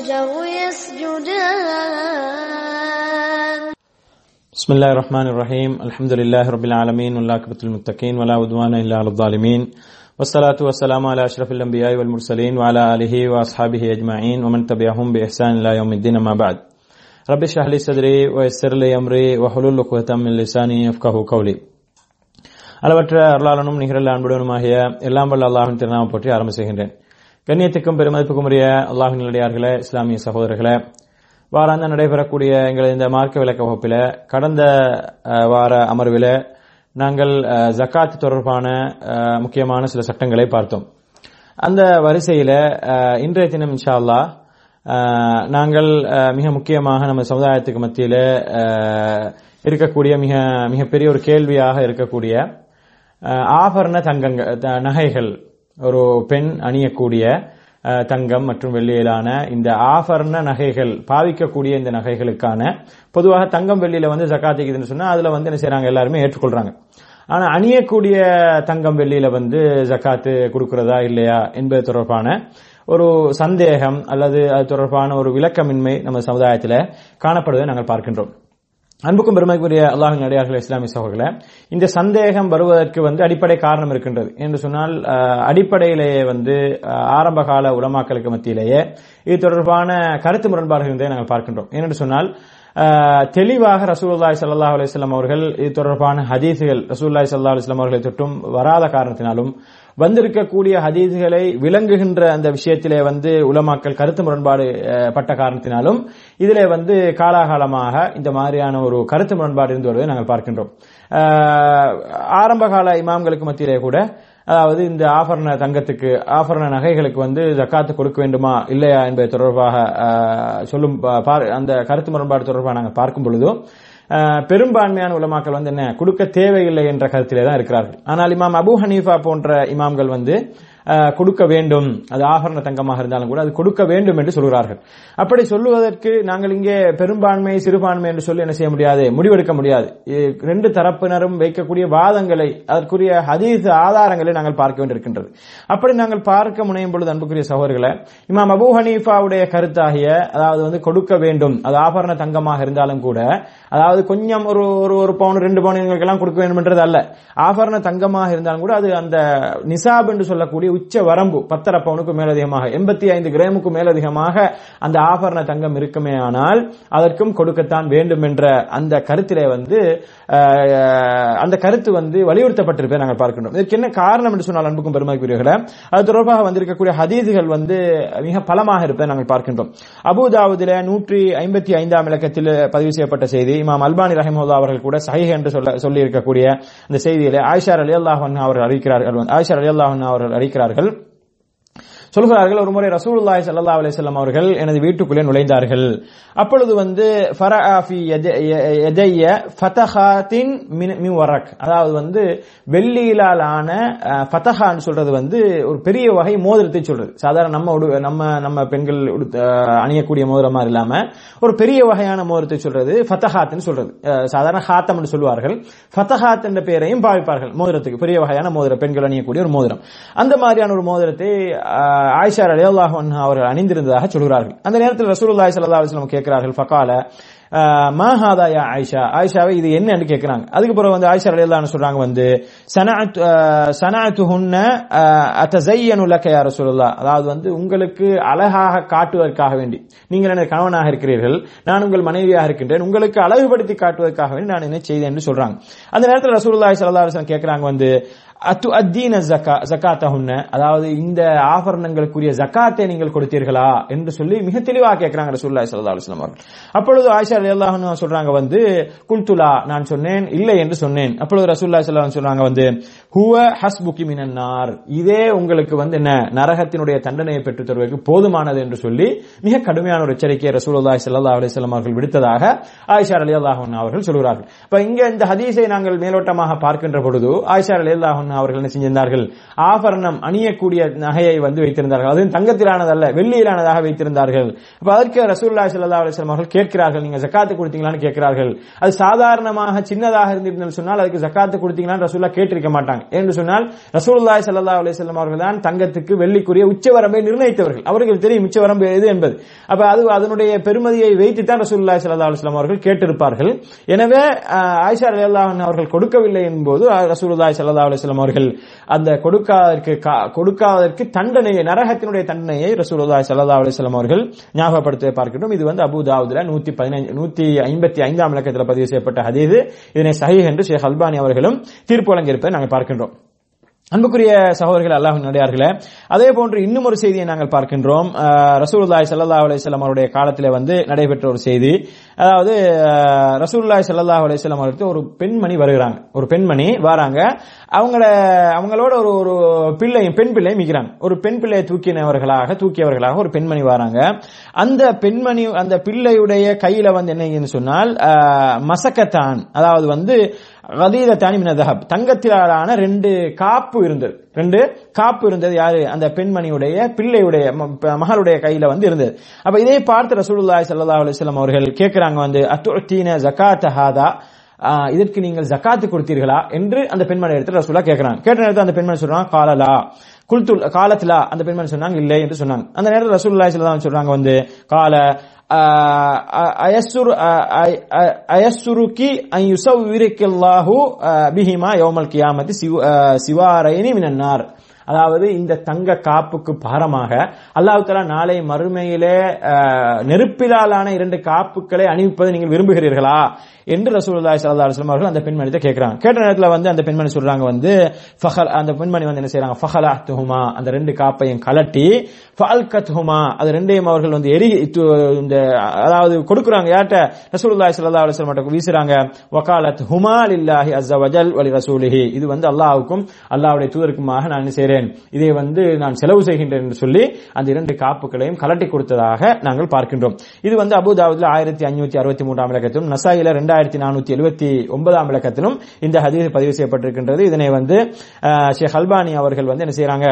والشجر يسجدان بسم الله الرحمن الرحيم الحمد لله رب العالمين والعاقبة للمتقين ولا عدوان إلا على الظالمين والصلاة والسلام على أشرف الأنبياء والمرسلين وعلى آله وأصحابه أجمعين ومن تبعهم بإحسان إلى يوم الدين ما بعد رب اشرح لي صدري ويسر لي أمري وحلل عقدة من لساني يفقهوا قولي அளவற்ற அருளாளனும் நிகரல்ல அன்புடனுமாகிய எல்லாம் வல்ல அல்லாஹின் திருநாமம் போற்றி ஆரம்ப செய்கின்றேன் கண்ணியத்துக்கும் பெருமதிப்புக்கும் உரிய அல்லாஹின் நிலையார்களே இஸ்லாமிய சகோதரர்களே வாராந்த நடைபெறக்கூடிய எங்களது இந்த மார்க்க விளக்க வகுப்பில் கடந்த வார அமர்வில் நாங்கள் ஜக்காத் தொடர்பான முக்கியமான சில சட்டங்களை பார்த்தோம். அந்த வரிசையில் இன்றைய தினம் இன்ஷா அல்லாஹ் நாங்கள் மிக முக்கியமாக நம்ம சமுதாயத்துக்கு மத்தியில் இருக்கக்கூடிய மிக மிகப்பெரிய ஒரு கேள்வியாக இருக்கக்கூடிய ஆபரண தங்கங்கள் த- நகைகள் ஒரு பெண் அணியக்கூடிய தங்கம் மற்றும் வெள்ளியிலான இந்த ஆபரண நகைகள் பாவிக்கக்கூடிய இந்த நகைகளுக்கான பொதுவாக தங்கம் வெள்ளியில வந்து ஜக்காத்திக்குதுன்னு சொன்னா அதுல வந்து என்ன செய்யறாங்க எல்லாருமே ஏற்றுக்கொள்றாங்க. ஆனா அணியக்கூடிய தங்கம் வெள்ளியில வந்து ஜக்காத்து கொடுக்கிறதா இல்லையா என்பது தொடர்பான ஒரு சந்தேகம் அல்லது அது தொடர்பான ஒரு விளக்கமின்மை நம்ம சமுதாயத்தில் காணப்படுவதை நாங்கள் பார்க்கின்றோம். அன்புக்கும் பெருமைக்குரிய அல்லாஹின் அடியார்கள் இஸ்லாமிய சகோதரர்களே இந்த சந்தேகம் வருவதற்கு வந்து அடிப்படை காரணம் இருக்கின்றது. என்று சொன்னால் அடிப்படையிலேயே வந்து ஆரம்ப கால உலமாக்களுக்கு மத்தியிலேயே இது தொடர்பான கருத்து முரண்பாடுகள் இருந்தே நாங்கள் பார்க்கின்றோம். ஏனென்று சொன்னால் தெளிவாக ரசூல்லாய் ஸல்லல்லாஹு அலுவலாம் அவர்கள் இது தொடர்பான ஹதீஸுகள் ரசூல்லாய் ஸல்லல்லாஹு அலுவலாம் அவர்களை தொட்டும் வராத காரணத்தினாலும் வந்திருக்கக்கூடிய ஹதீஸ்களை விளங்குகின்ற அந்த விஷயத்திலே வந்து உலமாக்கள் கருத்து முரண்பாடு பட்ட காரணத்தினாலும் இதிலே வந்து காலாகாலமாக இந்த மாதிரியான ஒரு கருத்து முரண்பாடு இருந்து வருவதை நாங்கள் பார்க்கின்றோம். ஆரம்ப கால இமாம்களுக்கு மத்தியிலே கூட அதாவது இந்த ஆபரண தங்கத்துக்கு ஆபரண நகைகளுக்கு வந்து ஜக்காத்து கொடுக்க வேண்டுமா இல்லையா என்பது தொடர்பாக சொல்லும் பார்- அந்த கருத்து முரண்பாடு தொடர்பாக நாங்கள் பார்க்கும் பொழுதும் பெரும்பான்மையான உலமாக்கள் வந்து என்ன கொடுக்க தேவையில்லை என்ற கருத்திலே தான் இருக்கிறார்கள். ஆனால் இமாம் அபூ ஹனீஃபா போன்ற இமாம்கள் வந்து கொடுக்க வேண்டும். அது ஆபரண தங்கமாக இருந்தாலும் கூட அது கொடுக்க வேண்டும் என்று சொல்கிறார்கள். அப்படி சொல்லுவதற்கு நாங்கள் இங்கே பெரும்பான்மை சிறுபான்மை என்று சொல்லி என்ன செய்ய முடியாது? முடிவெடுக்க முடியாது. ரெண்டு தரப்பினரும் வைக்கக்கூடிய வாதங்களை அதற்குரிய ஹதீஸ் ஆதாரங்களை நாங்கள் பார்க்க வேண்டியிருக்கின்றது. அப்படி நாங்கள் பார்க்க முனையும் பொழுது அன்புக்குரிய சகோதரர்களை இமாம் அபு ஹனீஃபாவுடைய கருத்தாகிய அதாவது வந்து கொடுக்க வேண்டும் அது ஆபரண தங்கமாக இருந்தாலும் கூட அதாவது கொஞ்சம் ஒரு ஒரு ஒரு பவுன் ரெண்டு பவுன் எங்களுக்கெல்லாம் கொடுக்க வேண்டும் என்றது அல்ல. ஆபரண தங்கமாக இருந்தாலும் கூட அது அந்த நிசாப் என்று சொல்லக்கூடிய உச்ச வரம்பு பத்தரை பவுனுக்கு மேலதிகமாக எண்பத்தி ஐந்து கிராமுக்கு மேலதிகமாக அந்த ஆபரண தங்கம் இருக்குமே ஆனால் அதற்கும் கொடுக்கத்தான் வேண்டும் என்ற அந்த கருத்திலே வந்து அந்த கருத்து வந்து வலியுறுத்தப்பட்டிருப்பதை நாங்கள் பார்க்கின்றோம். இதற்கு என்ன காரணம் என்று சொன்னால் அன்புக்கும் பெருமைக்குரியவர்களே அது தொடர்பாக வந்திருக்கக்கூடிய ஹதீதுகள் வந்து மிக பலமாக இருப்பதை நாங்கள் பார்க்கின்றோம். அபுதாவுதில நூற்றி ஐம்பத்தி ஐந்தாம் இலக்கத்தில் பதிவு செய்யப்பட்ட செய்தி இமாம் அல்பானி ரஹிமோதா அவர்கள் கூட சஹீஹ் என்று சொல்ல சொல்லி இருக்கக்கூடிய அந்த செய்தியிலே ஆயிஷா அலி அல்லாஹன் அவர்கள் அறிவிக்கிறார்கள் ஆயிஷா அலி அல்லாஹன் அவர்கள் அறிக்கிறார்கள் சொல்கிறார்கள் ஒரு முறை ரசூலுல்லாஹி ஸல்லல்லாஹு அலைஹி அவர்கள் எனது வீட்டுக்குள்ளே நுழைந்தார்கள். அப்பொழுது வந்து ஃபதஹாத்தின் வரக். அதாவது வந்து வெள்ளியிலால் ஆன ஃபதஹான்னு சொல்றது வந்து ஒரு பெரிய வகை மோதிரத்தை சொல்றது. சாதாரண நம்ம உடு- நம்ம நம்ம பெண்கள் உடுத்த- அணியக்கூடிய மோதிரம் மாதிரி இல்லாம ஒரு பெரிய வகையான மோதிரத்தை சொல்றது ஃபதஹாத்னு சொல்றது. சாதாரண ஹாத்தம்னு சொல்லுவார்கள் ஃபதஹாத் என்ற பெயரையும் பாவிப்பார்கள். மோதிரத்துக்கு பெரிய வகையான மோதிரம் பெண்கள் அணியக்கூடிய ஒரு மோதிரம். அந்த மாதிரியான ஒரு மோதிரத்தை ஆயிஷா அலி அல்லாஹ் அவர்கள் அணிந்திருந்ததாக சொல்கிறார்கள். அந்த நேரத்தில் ரசூலுல்லாஹி ஸல்லல்லாஹு அலைஹி வஸல்லம் கேட்கிறார்கள் ஃபகால மாஹாதாயா ஆயிஷா? ஆயிஷாவை இது என்னன்னு கேட்கிறாங்க. அதுக்கு பிறகு வந்து ஆயிஷா ரலியல்லாஹு சொல்றாங்க வந்து சனஅத் அஹ், சனஅத்துஹுன்ன அஹ், அதாவது வந்து உங்களுக்கு அழகாக காட்டுவதற்காக வேண்டி. நீங்கள் எனது கணவனாக இருக்கிறீர்கள் நான் உங்கள் மனைவியாக இருக்கின்றேன் உங்களுக்கு அழகுபடுத்தி காட்டுவதற்காக வேண்டி நான் என்ன செய்தேன் என்று சொல்றாங்க. அந்த நேரத்தில் ரசூலுல்லாஹி சல்லா அலைஹி கேட்கிறாங்க வந்து அத்து அத்தீன ஜக்கா ஜக்காத்தஹுன்ன அதாவது இந்த ஆபரணங்களுக்குரிய ஜக்காத்தை நீங்கள் கொடுத்தீர்களா? என்று சொல்லி மிக தெளிவாக கேட்கிறாங்க ரசூல்லா சல்லா அலைஹி அவர்கள். அப்பொழுது ஆயிஷா அலி அல்லாஹ் சொல்றாங்க வந்து குல்துலா நான் சொன்னேன் இல்லை என்று சொன்னேன். அப்பொழுது ரசூல்லா சொல்லாம் சொல்றாங்க வந்து ஹுவ ஹஸ்புகி மினன் நார். இதே உங்களுக்கு வந்து என்ன நரகத்தினுடைய தண்டனையை பெற்றுத் தருவதற்கு போதுமானது என்று சொல்லி மிக கடுமையான ஒரு எச்சரிக்கையை ரசூலுல்லாஹி சல்லா அலிஸ்லாம் அவர்கள் விடுத்ததாக ஆயிஷா அலி அன்ஹா அவர்கள் சொல்கிறார்கள். இப்ப இங்க இந்த ஹதீஸை நாங்கள் மேலோட்டமாக பார்க்கின்ற பொழுது ஆயிஷா அலி அன்ஹா அவர்கள் என்ன செஞ்சிருந்தார்கள்? ஆபரணம் அணியக்கூடிய நகையை வந்து வைத்திருந்தார்கள். அதுவும் தங்கத்திலானதல்ல வெள்ளியிலானதாக வைத்திருந்தார்கள். அப்ப அதற்கு ரசூல்லா சல்லா அலிஸ்லாம் அவர்கள் கேட்கிறார்கள் நீங்க ஜக்காத்து கொடுத்தீங்களான்னு கேட்கிறார்கள். அது சாதாரணமாக சின்னதாக இருந்திருந்தால் சொன்னால் அதுக்கு ஜக்காத்து கொடுத்தீங்களான்னு ரசூல்லா கேட்டிருக்க மாட்டாங்க. என்று சொன்னால் ரசூலுல்லாஹி சல்லா அலிசல்லாம் அவர்கள் தான் தங்கத்துக்கு வெள்ளிக்குரிய உச்சவரம்பை நிர்ணயித்தவர்கள். அவர்கள் தெரியும் உச்சவரம்பு எது என்பது. அப்ப அது அதனுடைய பெருமதியை வைத்து தான் ரசூல்லா சல்லா அலுவலாம் அவர்கள் கேட்டிருப்பார்கள். எனவே ஆயிஷா ரலியல்லாஹு அவர்கள் கொடுக்கவில்லை என்போது அஹ், சல்லா அலுவலாம் அவர்கள் அந்த கொடுக்காதற்கு கா- கொடுக்காதற்கு தண்டனையை நரகத்தினுடைய தண்டனையை ரசூலுல்லாஹி சல்லா அலுவலாம் அவர்கள் ஞாபகப்படுத்த பார்க்கட்டும். இது வந்து அபு தாவூதுல நூத்தி பதினஞ்சு நூத்தி ஐம்பத்தி ஐந்தாம் இலக்கத்தில் பதிவு செய்யப்பட்ட ஹதீது இதனை சஹி என்று ஷேக் அல்பானி அவர்களும் தீர்ப்பு வழங்கியிருப்பதை நாங்கள் பார்க்கின்றோம். அன்புக்குரிய சகோதரர்கள் அல்லாஹ் நடிகார்களே அதே போன்று இன்னும் ஒரு செய்தியை நாங்கள் பார்க்கின்றோம். ரசூல்லாய் சல்லா அலிஸ்லாம் அவருடைய காலத்தில் வந்து நடைபெற்ற ஒரு செய்தி. அதாவது ரசூல்லாய் சல்லா அலிஸ்லாம் அவருக்கு ஒரு பெண்மணி வருகிறாங்க. ஒரு பெண்மணி வராங்க. அவங்கள அவங்களோட ஒரு ஒரு பிள்ளையும் பெண் பிள்ளையும் மிக்கிறாங்க. ஒரு பெண் பிள்ளையை தூக்கினவர்களாக தூக்கியவர்களாக ஒரு பெண்மணி வராங்க. அந்த பெண்மணி அந்த பிள்ளையுடைய கையில வந்து என்னன்னு சொன்னால் மசக்கத்தான். அதாவது வந்து கதீரத்தானி மின தஹப். தங்கத்திலான ரெண்டு காப்பு இருந்தது. ரெண்டு காப்பு இருந்தது யாரு? அந்த பெண்மணியுடைய பிள்ளையுடைய ம- மகளுடைய கையில வந்து இருந்தது. அப்ப இதை பார்த்து ரசூலுல்லாய் சல்லா அலிஸ்லாம் அவர்கள் கேட்கிறாங்க வந்து அத்துஅத்தீன ஜக்காத் ஹாதா? இதற்கு நீங்கள் ஜக்காத்து கொடுத்தீர்களா? என்று அந்த பெண்மணி எடுத்து ரசூலா கேட்கிறாங்க கேட்ட நேரத்தில் அந்த பெண்மணி சொல்றாங்க காலலா குல்துல் காலத்திலா அந்த பெண்மணி சொன்னாங்க இல்லை என்று சொன்னாங்க. அந்த நேரத்தில் ரசூலுல்லாஹி ஸல்லல்லாஹு சொல்றாங்க வந்து கால അയസ്സുറുക്കി അയ്യുസൗരിക്കല്ലാഹു ബിഹിമ യോമൽ കിയാമത്തി സിവാറൈനി മിനന്നാർ. அதாவது இந்த தங்க காப்புக்கு பாரமாக அல்லாஹ் தலா நாளை மறுமையிலே நெருப்பிலாலான இரண்டு காப்புகளை அணிவிப்பதை நீங்கள் விரும்புகிறீர்களா? என்று ரசூலுல்லாஹி ஸல்லல்லாஹு அலைஹி வஸல்லம் அவர்கள் அந்த பெண்மணியை கேட்கிறாங்க. கேட்ட நேரத்துல வந்து அந்த பெண்மணி சொல்றாங்க வந்து ஃபஹல் அந்த பெண்மணி வந்து என்ன செய்றாங்க? ஃபஹலஹ்துஹுமா அந்த ரெண்டு காப்பையும் கலட்டி ஃபல்கத்ஹுமா அது ரெண்டையும் அவர்கள் வந்து எரி இந்த அதாவது கொடுக்குறாங்க. யார்ட்ட ரசூலுல்லாஹி ஸல்லல்லாஹு அலைஹி வஸல்லம் கிட்ட வீசுறாங்க. வகாலத் ஹுமா லில்லாஹி அஸ்ஸ வஜல் வலி ரசூலிஹி. இது வந்து அல்லாஹ்வுக்கும் அல்லாஹ்வுடைய தூதருக்குமாக நான் என்ன செய்கிறேன். இதை வந்து நான் செலவு செய்கின்றேன் என்று சொல்லி அந்த இரண்டு காப்புகளையும் கலட்டி கொடுத்ததாக நாங்கள் பார்க்கின்றோம். இது வந்து அபுதாபுல ஆயிரத்தி அஞ்சூத்தி அறுபத்தி மூன்றாம் இலக்கத்திலும் நசாயில ரெண்டாயிரத்தி நானூத்தி எழுபத்தி ஒன்பதாம் இலக்கத்திலும் இந்த ஹதீஸ் பதிவு செய்யப்பட்டிருக்கின்றது. இதனை வந்து ஷேக் ஹல்பானி அவர்கள் வந்து என்ன செய்யறாங்க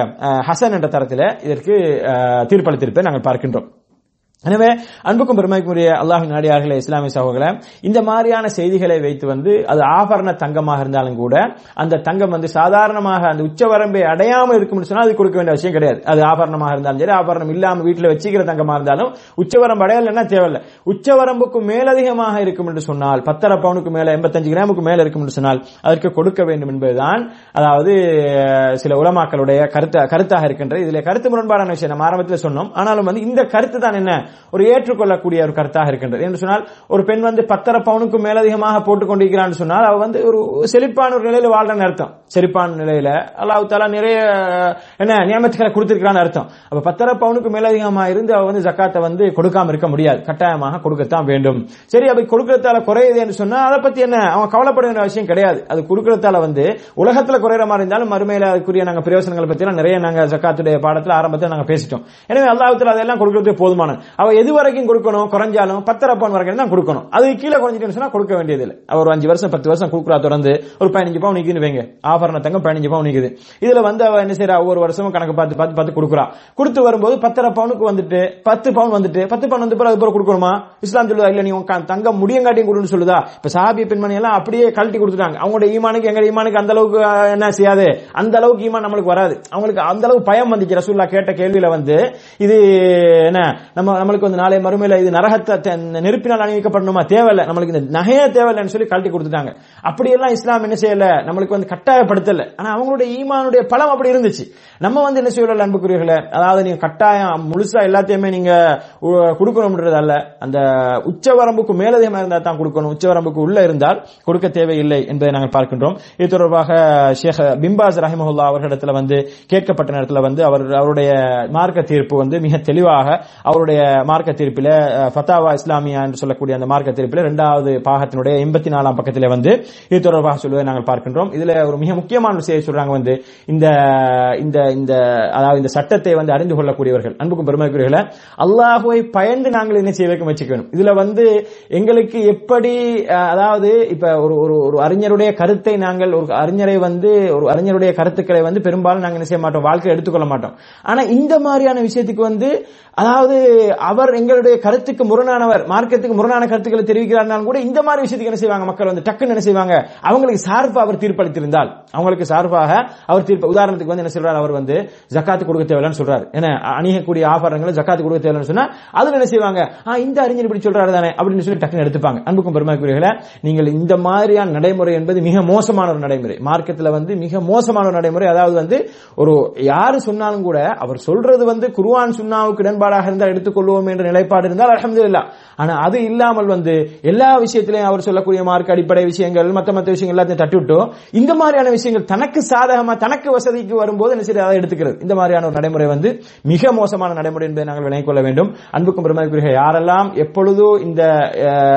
ஹசன் என்ற தரத்தில் இதற்கு அஹ், தீர்ப்பளித்திருப்பதை நாங்கள் பார்க்கின்றோம். எனவே அன்புக்கும் பெருமைக்குரிய அல்லாஹின் நாடியார்களே இஸ்லாமிய சகோதரர்களே இந்த மாதிரியான செய்திகளை வைத்து வந்து அது ஆபரண தங்கமாக இருந்தாலும் கூட அந்த தங்கம் வந்து சாதாரணமாக அந்த உச்சவரம்பை அடையாமல் இருக்கும்னு சொன்னால் அது கொடுக்க வேண்டிய அவசியம் கிடையாது. அது ஆபரணமாக இருந்தாலும் சரி ஆபரணம் இல்லாமல் வீட்டில் வச்சுக்கிற தங்கமாக இருந்தாலும் உச்சவரம்பு அடையலைன்னா தேவையில்லை. உச்சவரம்புக்கு மேலதிகமாக இருக்கும் என்று சொன்னால் பத்தரை பவுனுக்கு மேல எண்பத்தஞ்சு கிராமுக்கு மேல இருக்கும் என்று சொன்னால் அதற்கு கொடுக்க வேண்டும் என்பதுதான் அதாவது சில உலமாக்களுடைய கருத்து கருத்தாக இருக்கின்றது இதுல கருத்து முரண்பாடான விஷயம். நம்ம ஆரம்பத்தில் சொன்னோம். ஆனாலும் வந்து இந்த கருத்து தான் என்ன? ஒரு ஏற்றுக்கொள்ளக்கூடிய ஒரு கருத்தாக இருக்கின்றது. என்று சொன்னால் ஒரு பெண் வந்து பத்தரை பவுனுக்கு மேலதிகமாக போட்டுக் கொண்டிருக்கிறான்னு சொன்னால் அவ வந்து ஒரு செழிப்பான ஒரு நிலையில வாழ்றன்னு அர்த்தம். செழிப்பான நிலையில அல்லாஹ் தாலா நிறைய என்ன நியமத்துக்களை கொடுத்திருக்கிறான்னு அர்த்தம். அப்ப பத்தரை பவுனுக்கு மேலதிகமா இருந்து அவ வந்து ஜக்காத்தை வந்து கொடுக்காம இருக்க முடியாது. கட்டாயமாக கொடுக்கத்தான் வேண்டும். சரி அப்படி கொடுக்கறதால குறையுது என்று சொன்னா அதை பத்தி என்ன? அவன் கவலைப்பட வேண்டிய அவசியம் கிடையாது. அது கொடுக்கறதால வந்து உலகத்துல குறையிற மாதிரி இருந்தாலும் மறுமையில அதுக்குரிய நாங்க பிரயோசனங்களை பத்தி எல்லாம் நிறைய நாங்க ஜக்காத்துடைய பாடத்துல ஆரம்பத்தில் நாங்க பேசிட்டோம். எனவே அல்லாஹ்வுத்தாலா அதெல்லாம் கொடுக்கறது போதுமான அவ எது வரைக்கும் கொடுக்கணும்? குறைஞ்சாலும் பத்தரை பவுன் வரைக்கும் தான் கொடுக்கணும். அது கீழே குறைஞ்சிட்டுன்னு கொடுக்க வேண்டியது இல்லை அவர் ஒரு அஞ்சு வருஷம் பத்து வருஷம் கொடுக்குறா தொடர்ந்து ஒரு பதினஞ்சு பவுன் நிக்குன்னு வைங்க. ஆஃபர்ன தங்கம் பதினஞ்சு பவுன் நிக்குது. இதுல வந்து அவ என்ன செய்யறா ஒவ்வொரு வருஷமும் கணக்கு பார்த்து பார்த்து பார்த்து கொடுக்குறா. கொடுத்து வரும்போது பத்தரை பவுனுக்கு வந்துட்டு பத்து பவுன் வந்துட்டு பத்து பவுன் வந்து பிறகு பிறகு கொடுக்கணுமா? இஸ்லாம் சொல்லுதா இல்ல நீ உன் தங்கம் முடியங்காட்டியும் கொடுன்னு சொல்லுதா? இப்ப சாபிய பெண்மணி எல்லாம் அப்படியே கழட்டி கொடுத்துட்டாங்க. அவங்களோட ஈமானுக்கு எங்க ஈமானுக்கு அந்த அளவுக்கு என்ன செய்யாது? அந்த அளவுக்கு ஈமான் நம்மளுக்கு வராது. அவங்களுக்கு அந்த அளவுக்கு பயம் வந்துச்சு. ரசூல்லா கேட்ட கேள்வியில வந்து இது என்ன நம்ம நம்மளுக்கு வந்து நாளை மறுமையில இது நரகத்தை நெருப்பினால் அணிவிக்கப்படணுமா? தேவையில்லை. நம்மளுக்கு இந்த நகையே தேவையில்லைன்னு சொல்லி கழட்டி கொடுத்துட்டாங்க. அப்படியெல்லாம் இஸ்லாம் என்ன செய்யல? நம்மளுக்கு வந்து கட்டாயப்படுத்தல. ஆனா அவங்களுடைய ஈமானுடைய பலம் அப்படி இருந்துச்சு. நம்ம வந்து என்ன செய்யல அன்புக்குரியர்களே அதாவது நீங்க கட்டாயம் முழுசா எல்லாத்தையுமே நீங்க உ- கொடுக்கணும்ன்றது அல்ல. அந்த உச்சவரம்புக்கு மேலதிகமா இருந்தால் தான் கொடுக்கணும். உச்சவரம்புக்கு உள்ள இருந்தால் கொடுக்க தேவையில்லை என்பதை நாங்கள் பார்க்கின்றோம். இது தொடர்பாக ஷேக் பிம்பாஸ் ரஹிமஹுல்லா அவர்களிடத்துல வந்து கேட்கப்பட்ட நேரத்தில் வந்து அவர் அவருடைய மார்க்க தீர்ப்பு வந்து மிக தெளிவாக அவருடைய மார்க்க தீர்ப்பில ஃபத்தாவா இஸ்லாமியா என்று சொல்லக்கூடிய அந்த மார்க்க தீர்ப்பில இரண்டாவது பாகத்தினுடைய எண்பத்தி நாலாம் பக்கத்தில் வந்து இது தொடர்பாக சொல்வதை நாங்கள் பார்க்கின்றோம். இதுல ஒரு மிக முக்கியமான விஷயம் சொல்றாங்க வந்து இந்த இந்த இந்த அதாவது இந்த சட்டத்தை வந்து அறிந்து கொள்ளக்கூடியவர்கள் அன்புக்கும் பெருமைக்குரியவர்களை அல்லாஹுவை பயந்து நாங்கள் என்ன செய்ய வைக்க முயற்சிக்க இதுல வந்து எங்களுக்கு எப்படி அதாவது இப்ப ஒரு ஒரு ஒரு அறிஞருடைய கருத்தை நாங்கள் ஒரு அறிஞரை வந்து ஒரு அறிஞருடைய கருத்துக்களை வந்து பெரும்பாலும் நாங்கள் என்ன செய்ய மாட்டோம்? வாழ்க்கை எடுத்துக்கொள்ள மாட்டோம். ஆனா இந்த மாதிரியான விஷயத்துக்கு வந்து அதாவது அவர் எங்களுடைய கருத்துக்கு முரணானவர் மார்க்கத்துக்கு முரணான கருத்துக்களை தெரிவிக்கிறார்னாலும் கூட இந்த மாதிரி விஷயத்துக்கு என்ன செய்வாங்க? மக்கள் வந்து டக்குன்னு என்ன செய்வாங்க? அவங்களுக்கு சார்பாக அவர் தீர்ப்பளித்திருந்தால். அவங்களுக்கு சார்பாக அவர் தீர்ப்பு உதாரணத்துக்கு வந்து என்ன சொல்றாரு? அவர் வந்து ஜக்காத்து கொடுக்க தேவையில்லைன்னு சொல்றாரு. ஏன்னா அணியக்கூடிய ஆபரணங்களை ஜக்காத்து கொடுக்க தேவையில்லைன்னு சொன்னா அதுல என்ன செய்வாங்க? ஆ, இந்த அறிஞர் இப்படி சொல்றாரு தானே அப்படின்னு சொல்லி டக்குன்னு எடுத்துப்பாங்க. அன்புக்கும் பெருமாக்குரியர்களை நீங்கள் இந்த மாதிரியான நடைமுறை என்பது மிக மோசமான ஒரு நடைமுறை. மார்க்கத்தில் வந்து மிக மோசமான ஒரு நடைமுறை. அதாவது வந்து ஒரு யாரு சொன்னாலும் கூட அவர் சொல்றது வந்து குருவான் சுண்ணாவுக்கு இடன்பாடாக இருந்தால் எடுத்துக்கொள்வோம் என்ற நிலைப்பாடு இருந்தால் அல்ஹம்துலில்லாஹ் ஆனா அது இல்லாமல் வந்து எல்லா விஷயத்திலையும் அவர் சொல்லக்கூடிய மார்க் அடிப்படை விஷயங்கள் மத்த மத்த விஷயங்கள் எல்லாத்தையும் தட்டிவிட்டோம் இந்த மாதிரியான விஷயங்கள் தனக்கு சாதகமா தனக்கு வசதிக்கு வரும்போது என்ன செய்ய அதை எடுத்துக்கிறது. இந்த மாதிரியான ஒரு நடைமுறை வந்து மிக மோசமான நடைமுறை என்பதை நாங்கள் விளங்கிக் கொள்ள வேண்டும். அன்புக்கும் பெருமதிக்குரிய யாரெல்லாம் எப்பொழுதோ இந்த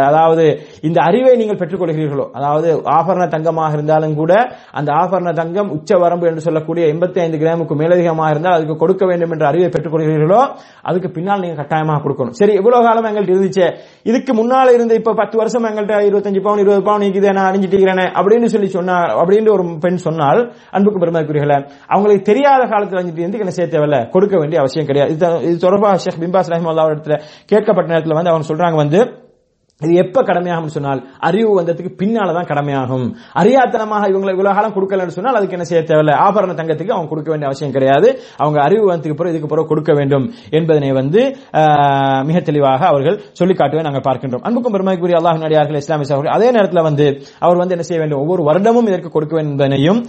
அதாவது இந்த அறிவை நீங்கள் பெற்றுக்கொள்கிறீர்களோ அதாவது ஆபரண தங்கமாக இருந்தாலும் கூட அந்த ஆபரண தங்கம் உச்ச வரம்பு என்று சொல்லக்கூடிய எண்பத்தி ஐந்து கிராமுக்கு மேலதிகமாக இருந்தால் அதுக்கு கொடுக்க வேண்டும் என்ற அறிவை பெற்றுக்கொள்கிறீர்களோ அதுக்கு பின்னால் நீங்க கட்டாயமா கொடுக்கணும். சரி எவ்வளவு காலம் எங்கள்கிட்ட இருந்துச்சு? இதுக்கு முன்னால இருந்து இப்ப பத்து வருஷம் எங்கள்கிட்ட இருபத்தஞ்சு பவுன் இருபது பவுன் இருக்குது நான் அணிஞ்சிட்டு அப்படின்னு சொல்லி சொன்னா அப்படின்னு ஒரு பெண் சொன்னால் அன்புக்கு பெருமைக்குரியர்களே அவங்களுக்கு தெரியாத காலத்தில் அணிஞ்சிட்டு இருந்து என்ன செய்ய தேவையில்ல கொடுக்க வேண்டிய அவசியம் கிடையாது. இது தொடர்பாக ஷேக் பிம்பாஸ் ரஹிம் இடத்துல கேட்கப்பட்ட நேரத்தில் வந்து அவங்க சொல்றாங்க வந்து இது எப்ப கடமையாகும் சொன்னால் அறிவு வந்ததுக்கு பின்னாலதான் கடமையாகும். அறியாத்தனமாக இவங்களை இவ்வளவு காலம் கொடுக்கலன்னு சொன்னால் அதுக்கு என்ன செய்ய தேவையில்ல. ஆபரண தங்கத்துக்கு அவங்க கொடுக்க வேண்டிய அவசியம் கிடையாது. அவங்க அறிவு வந்ததுக்கு பிறகு இதுக்கு பிறகு கொடுக்க வேண்டும் என்பதனை வந்து மிக தெளிவாக அவர்கள் சொல்லி காட்டுவே நாங்கள் பார்க்கின்றோம். அன்புக்கும் பெருமைக்குரிய அல்லாஹ் நடிகார்கள் இஸ்லாமிய சகோதரர் அதே நேரத்தில் வந்து அவர் வந்து என்ன செய்ய வேண்டும்? ஒவ்வொரு வருடமும் இதற்கு கொடுக்க வேண்டும் என்பதனையும்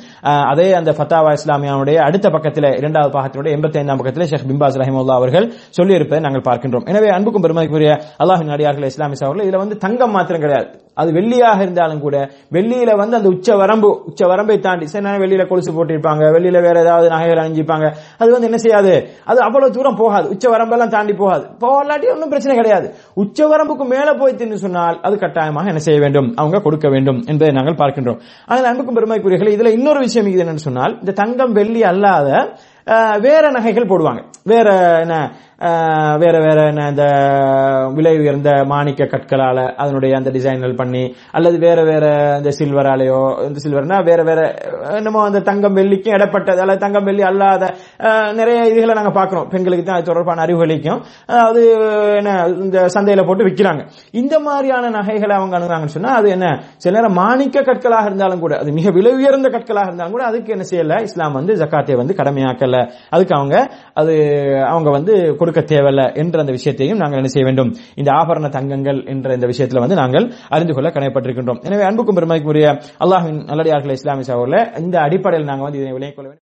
அதே அந்த ஃபத்தாவா இஸ்லாமியாவுடைய அடுத்த பக்கத்தில் இரண்டாவது பாகத்தினுடைய எண்பத்தி ஐந்தாம் பக்கத்தில் ஷேக் பிம்பாஸ் ரஹிமுல்லா அவர்கள் சொல்லியிருப்பதை நாங்கள் பார்க்கின்றோம். எனவே அன்புக்கும் பெருமைக்குரிய அல்லாஹ் நடிகார்கள் இஸ்லாமிய சகோதரர் இதுல வந்து தங்கம் மாத்திரம் கிடையாது. அது வெள்ளியாக இருந்தாலும் கூட வெள்ளியில வந்து அந்த உச்ச வரம்பு உச்ச வரம்பை தாண்டி சரி நேரம் வெளியில கொலுசு போட்டிருப்பாங்க வெளியில வேற ஏதாவது நகைகள் அணிஞ்சிப்பாங்க அது வந்து என்ன செய்யாது? அது அவ்வளவு தூரம் போகாது. உச்ச வரம்பெல்லாம் தாண்டி போகாது. போகலாட்டி ஒன்றும் பிரச்சனை கிடையாது. உச்ச வரம்புக்கு மேல போய் தின்னு சொன்னால் அது கட்டாயமாக என்ன செய்ய வேண்டும்? அவங்க கொடுக்க வேண்டும் என்பதை நாங்கள் பார்க்கின்றோம். ஆனால் அன்புக்கும் பெருமைக்குரியர்கள் இதுல இன்னொரு விஷயம் இது என்னன்னு சொன்னால் இந்த தங்கம் வெள்ளி அல்லாத வேற நகைகள் போடுவாங்க. வேற என்ன? வேற வேற என்ன இந்த விலை உயர்ந்த மாணிக்க கற்களால அதனுடைய அந்த டிசைன்கள் பண்ணி அல்லது வேற வேற இந்த சில்வராலேயோ இந்த சில்வர்னா வேற வேற என்னமோ அந்த தங்கம் வெள்ளிக்கும் இடப்பட்டது அல்லது தங்கம் வெள்ளி அல்லாத நிறைய இதுகளை நாங்கள் பார்க்குறோம் பெண்களுக்கு தான் அது தொடர்பான அறிவுகளிக்கும் அதாவது என்ன இந்த சந்தையில போட்டு விற்கிறாங்க இந்த மாதிரியான நகைகளை அவங்க அணுகிறாங்கன்னு சொன்னா அது என்ன சில நேரம் மாணிக்க கற்களாக இருந்தாலும் கூட அது மிக விலை உயர்ந்த கற்களாக இருந்தாலும் கூட அதுக்கு என்ன செய்யல இஸ்லாம் வந்து ஜக்காத்தை வந்து கடமையாக்கல. அதுக்கு அவங்க அது அவங்க வந்து கொடுக்க தேவையில்ல என்ற அந்த விஷயத்தையும் நாங்கள் என்ன செய்ய வேண்டும்? இந்த ஆபரண தங்கங்கள் என்ற இந்த விஷயத்துல வந்து நாங்கள் அறிந்து கொள்ள கடமைப்பட்டிருக்கின்றோம் எனவே அன்புக்கும் பெருமைக்குரிய அல்லாஹின் நல்லடியார்கள் இஸ்லாமிய சகோதரில் இந்த அடிப்படையில் நாங்கள் வந்து இதனை விளைய கொள்ள வேண்டும்.